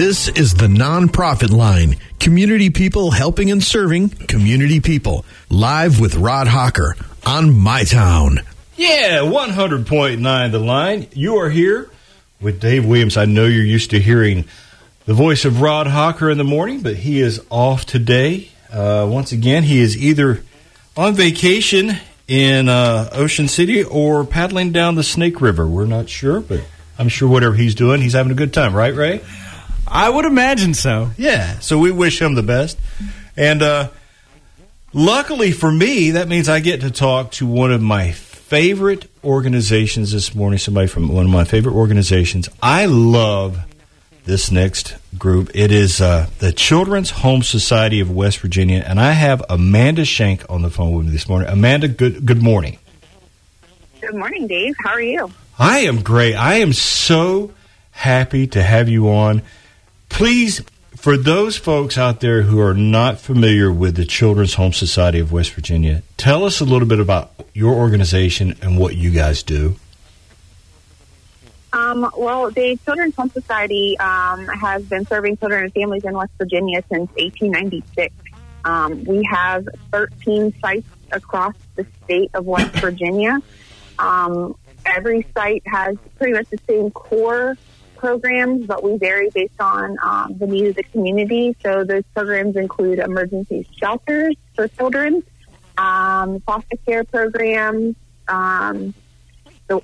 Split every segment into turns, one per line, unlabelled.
This is the Nonprofit Line. Community people helping and serving community people. Live with Rod Hawker on My Town.
Yeah, 100.9 The Line. You are here with Dave Williams. I know you're used to hearing the voice of Rod Hawker in the morning, but he is off today. Uh, once again, he is either on vacation in uh, Ocean City or paddling down the Snake River. We're not sure, but I'm sure whatever he's doing, he's having a good time, right, Ray?
I would imagine so.
Yeah, so we wish him the best. And uh, luckily for me, that means I get to talk to one of my favorite organizations this morning, somebody from one of my favorite organizations. I love this next group. It is uh, the Children's Home Society of West Virginia, and I have Amanda Shank on the phone with me this morning. Amanda, good good morning.
Good morning, Dave. How are you?
I am great. I am so happy to have you on. Please, for those folks out there who are not familiar with the Children's Home Society of West Virginia, tell us a little bit about your organization and what you guys do.
Um, well, the Children's Home Society um, has been serving children and families in West Virginia since 1896. Um, we have 13 sites across the state of West Virginia. Um, every site has pretty much the same core programs, but we vary based on um, the need of the community. So those programs include emergency shelters for children, um, foster care programs, um,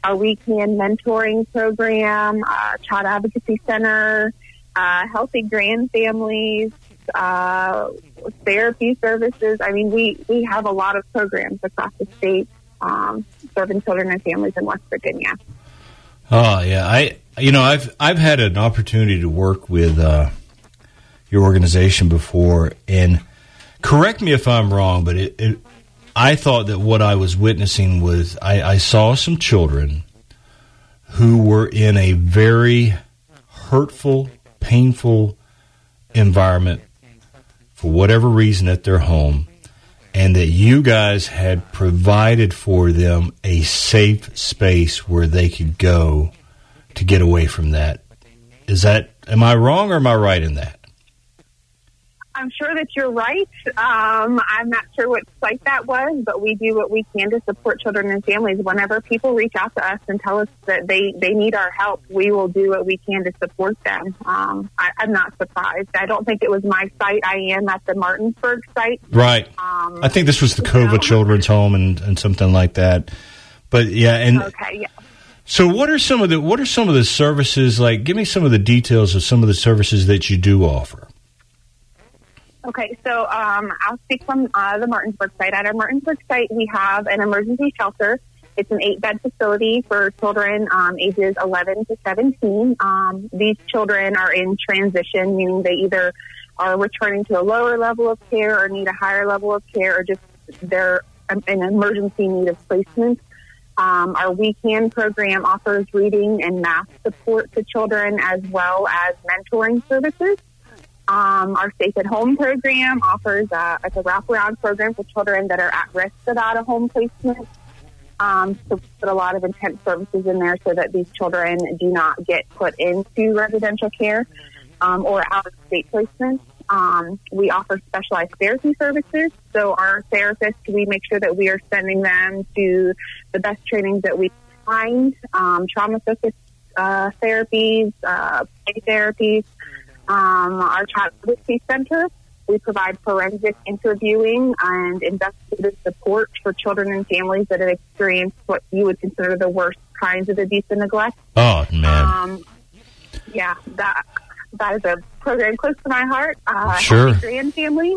our weekend mentoring program, child advocacy center, uh, healthy grand families, uh, therapy services. I mean, we, we have a lot of programs across the state um, serving children and families in West Virginia.
Oh yeah, I you know I've I've had an opportunity to work with uh, your organization before, and correct me if I'm wrong, but it, it I thought that what I was witnessing was I, I saw some children who were in a very hurtful, painful environment for whatever reason at their home, and that you guys had provided for them a safe space where they could go to get away from that. Is that am I wrong or am I right in that?
I'm sure that you're right. Um, I'm not sure what site that was, but we do what we can to support children and families. Whenever people reach out to us and tell us that they, they need our help, we will do what we can to support them. Um, I, I'm not surprised. I don't think it was my site. I am at the Martinsburg site.
Right.
Um,
I think this was the Cova
know.
Children's Home and, and something like that. But yeah, and
Okay, yeah.
so what are some of the what are some of the services like? Give me some of the details of some of the services that you do offer.
Okay, so um, I'll speak from uh, the Martinsburg site. At our Martinsburg site, we have an emergency shelter. It's an eight bed facility for children um, ages 11 to 17. Um, these children are in transition, meaning they either are returning to a lower level of care or need a higher level of care or just they're an emergency need of placement. Um, our weekend program offers reading and math support to children as well as mentoring services. Um, our Safe at Home program offers uh, it's a wraparound program for children that are at risk of out of home placement. Um, so we put a lot of intense services in there so that these children do not get put into residential care um, or out of state placements. Um, we offer specialized therapy services. So our therapists, we make sure that we are sending them to the best trainings that we find, um, trauma focused uh, therapies, uh, play therapies. Um, our child advocacy center, we provide forensic interviewing and investigative support for children and families that have experienced what you would consider the worst kinds of abuse and neglect.
Oh man,
Um, yeah, that that is a program close to my heart. Uh,
Sure.
Grand Family.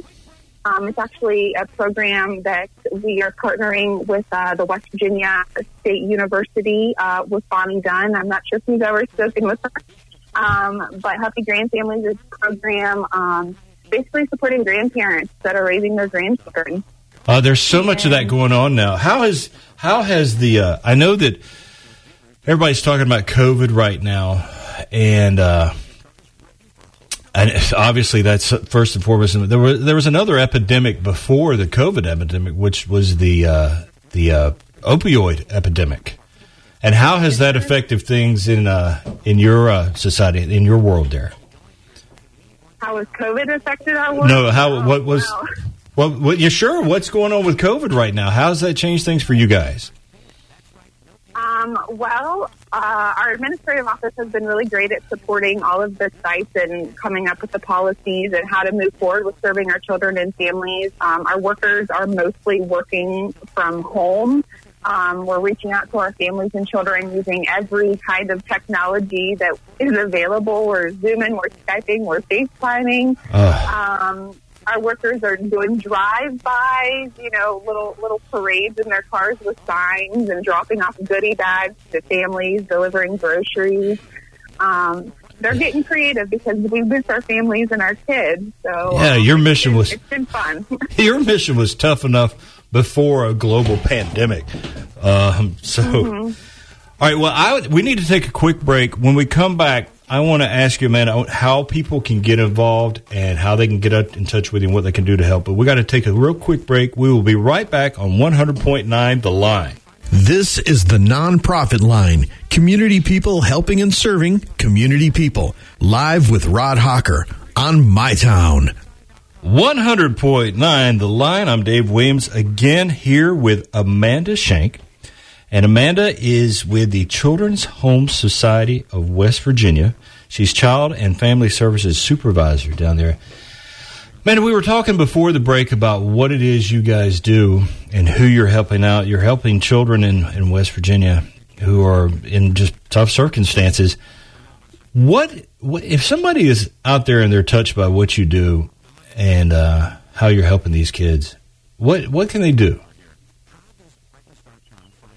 Um, it's actually a program that we are partnering with uh, the West Virginia State University uh, with Bonnie Dunn. I'm not sure if you've ever spoken with her, um, but Healthy Grand Families is a program um, basically supporting grandparents that are raising their grandchildren.
uh, there's so much of that going on now. How has how has the? Uh, I know that everybody's talking about COVID right now, and uh, and obviously that's first and foremost. There was there was another epidemic before the COVID epidemic, which was the uh, the uh, opioid epidemic. And how has that affected things in uh, in your uh, society, in your world, there?
How has COVID affected our world?
No, how
Oh,
what was
wow.
what? What? You sure? What's going on with COVID right now? How's that changed things for you guys?
Um, well, uh, our administrative office has been really great at supporting all of the sites and coming up with the policies and how to move forward with serving our children and families. Um, our workers are mostly working from home. Um, we're reaching out to our families and children using every kind of technology that is available. We're Zooming, we're Skyping, we're FaceTiming. Um, our workers are doing drive-bys, you know, little little parades in their cars with signs and dropping off goodie bags to families, delivering groceries. Um, they're getting creative because we miss our families and our kids. So
Yeah,
um,
your mission
it's-
was-
it's been fun.
Your mission was tough enough before a global pandemic. Um, so,
Mm-hmm.
all right. Well, I we need to take a quick break. When we come back, I want to ask you, man, how people can get involved and how they can get up in touch with you and what they can do to help. But we got to take a real quick break. We will be right back on 100.9 The Line.
This is the nonprofit line. Community people helping and serving community people. Live with Rod Hawker on My Town.
100.9 The Line. I'm Dave Williams again here with Amanda Shank. And Amanda is with the Children's Home Society of West Virginia. She's Child and Family Services Supervisor down there. Amanda, we were talking before the break about what it is you guys do and who you're helping out. You're helping children in, in West Virginia who are in just tough circumstances. What, what if somebody is out there and they're touched by what you do and uh, how you're helping these kids? What what can they do?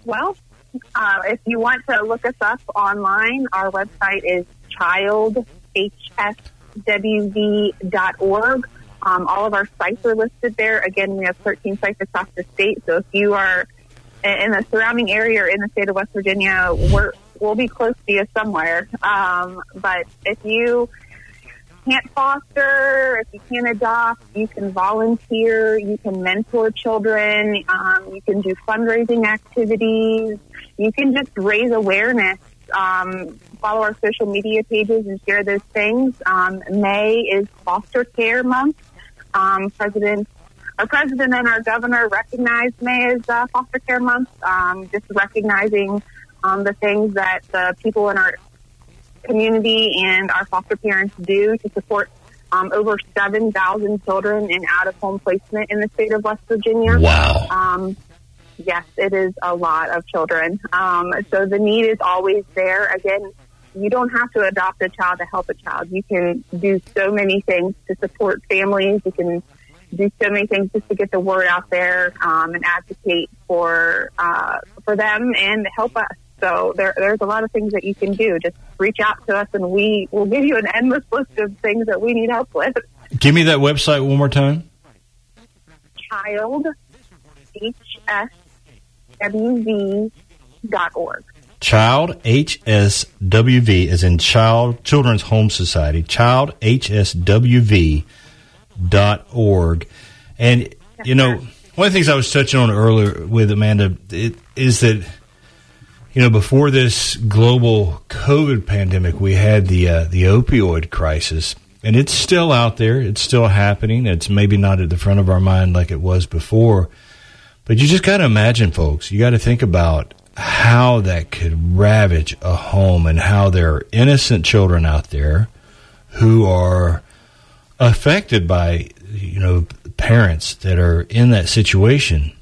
Well, uh, if you want to look us up online, our website is childhswv.org. Um, all of our sites are listed there. Again, we have 13 sites across the state. So if you are in the surrounding area or in the state of West Virginia, we're, we'll be close to you somewhere. Um, but if you can't foster, if you can't adopt, you can volunteer, you can mentor children, um, you can do fundraising activities, you can just raise awareness. Um, follow our social media pages and share those things. Um, May is Foster Care Month. Um, President, our president and our governor recognized May as uh, Foster Care Month. Um, just recognizing um, the things that the people in our community and our foster parents do to support um, over 7,000 children in out of home placement in the state of West Virginia.
Wow.
Um, yes, it is a lot of children. Um, so the need is always there. Again, you don't have to adopt a child to help a child. You can do so many things to support families. You can do so many things just to get the word out there um, and advocate for uh, for them and help us. So there, there's a lot of things that you can do. Just reach out to us, and we will give you an endless list of things that we need help with.
Give me that website one more time.
Child hswv.org.
Child HSWV as in Child Children's Home Society. Child HSWV dot org. And you know, one of the things I was touching on earlier with Amanda it, is that you know before this global COVID pandemic, we had the uh, the opioid crisis, and it's still out there. It's still happening. It's maybe not at the front of our mind like it was before, but you just got to imagine, folks. You got to think about how that could ravage a home and how there are innocent children out there who are affected by you know parents that are in that situation.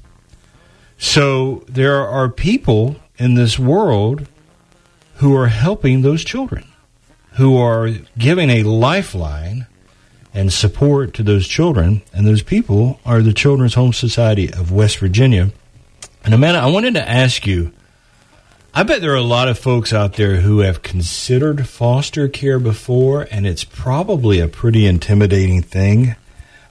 So there are people in this world who are helping those children, who are giving a lifeline and support to those children, and those people are the Children's Home Society of West Virginia. And Amanda, I wanted to ask you. I bet there are a lot of folks out there who have considered foster care before, and it's probably a pretty intimidating thing.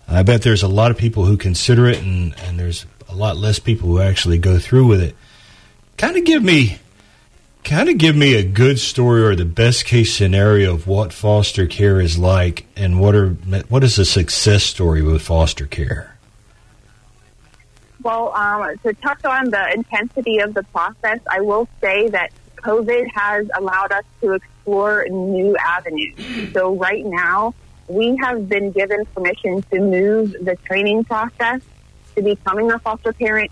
I bet there's a lot of people who consider it, and, and there's a lot less people who actually go through with it. Kind of give me, kind of give me a good story or the best case scenario of what foster care is like, and what are what is a success story with foster care.
Well, um, to touch on the intensity of the process, I will say that COVID has allowed us to explore new avenues. So right now, we have been given permission to move the training process to becoming a foster parent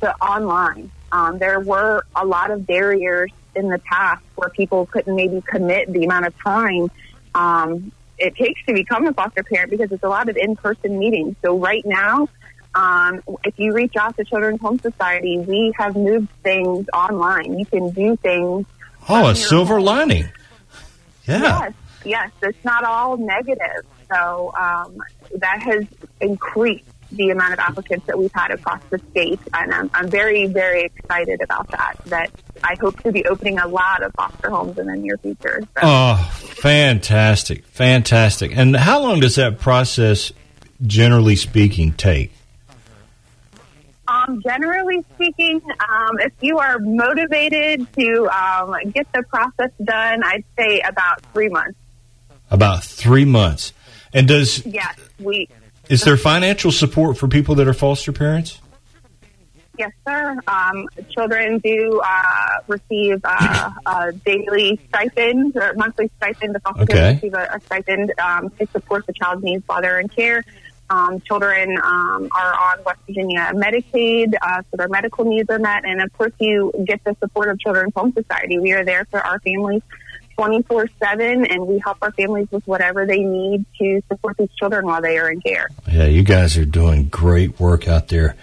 to online. Um, there were a lot of barriers in the past where people couldn't maybe commit the amount of time um, it takes to become a foster parent because it's a lot of in-person meetings. So right now, um, if you reach out to Children's Home Society, we have moved things online. You can do things.
Oh, a silver lining. Yeah.
Yes, yes. It's not all negative. So um, that has increased the amount of applicants that we've had across the state, and I'm, I'm very, very excited about that. That I hope to be opening a lot of foster homes in the near future. So.
Oh, fantastic, fantastic! And how long does that process, generally speaking, take?
Um, generally speaking, um, if you are motivated to um, get the process done, I'd say about three months.
About three months. And does
yes, we
is there financial support for people that are foster parents?
Yes, sir. Um, children do uh, receive uh, a daily stipend or monthly stipend. The foster okay. parents receive a, a stipend um, to support the child's needs while they're in care. Um, children um, are on West Virginia Medicaid, uh, so their medical needs are met. And of course, you get the support of Children's Home Society. We are there for our families 24 7 and we help our families with whatever they need to support these children while they are in care.
Yeah, you guys are doing great work out there.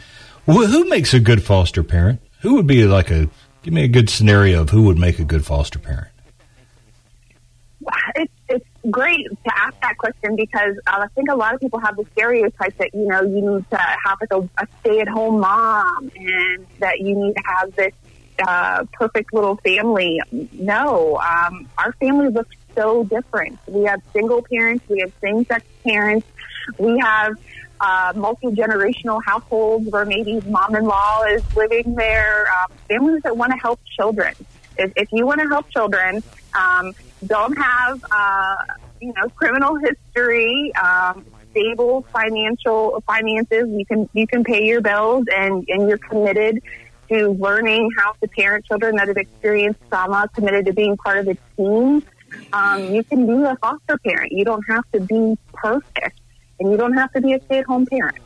Well, who makes a good foster parent? Who would be like a, give me a good scenario of who would make a good foster parent?
It's, it's great to ask that question because uh, I think a lot of people have the stereotype that, you know, you need to have like a, a stay at home mom and that you need to have this uh, perfect little family. No, um, our family looks so different. We have single parents, we have same sex parents, we have uh, multi generational households where maybe mom in law is living there. Um, families that want to help children. If, if you want to help children, um, don't have uh, you know criminal history, um, stable financial finances. You can you can pay your bills and and you're committed to learning how to parent children that have experienced trauma, committed to being part of a team, um, you can be a foster parent. You don't have to be perfect, and you don't have to be a stay-at-home parent.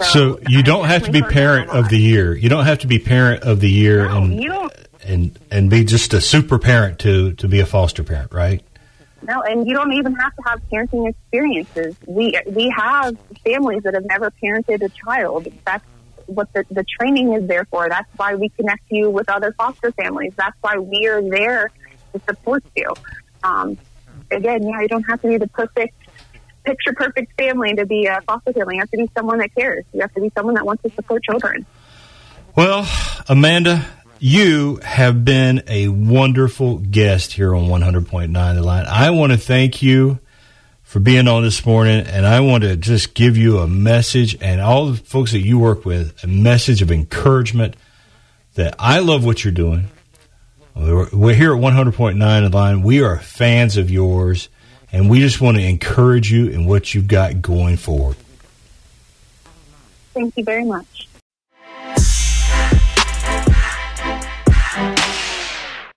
So, so you don't have to be parent of the year. You don't have to be parent of the year
no,
and and and be just a super parent to to be a foster parent, right?
No, and you don't even have to have parenting experiences. We we have families that have never parented a child. That's what the, the training is there for. That's why we connect you with other foster families. That's why we are there to support you. Um, again, yeah, you don't have to be the perfect, picture perfect family to be a foster family. You have to be someone that cares. You have to be someone that wants to support children.
Well, Amanda, you have been a wonderful guest here on 100.9 The Line. I want to thank you for being on this morning. And I want to just give you a message and all the folks that you work with a message of encouragement that I love what you're doing. We're here at 100.9 The Line. We are fans of yours, and we just want to encourage you in what you've got going forward.
Thank you very much.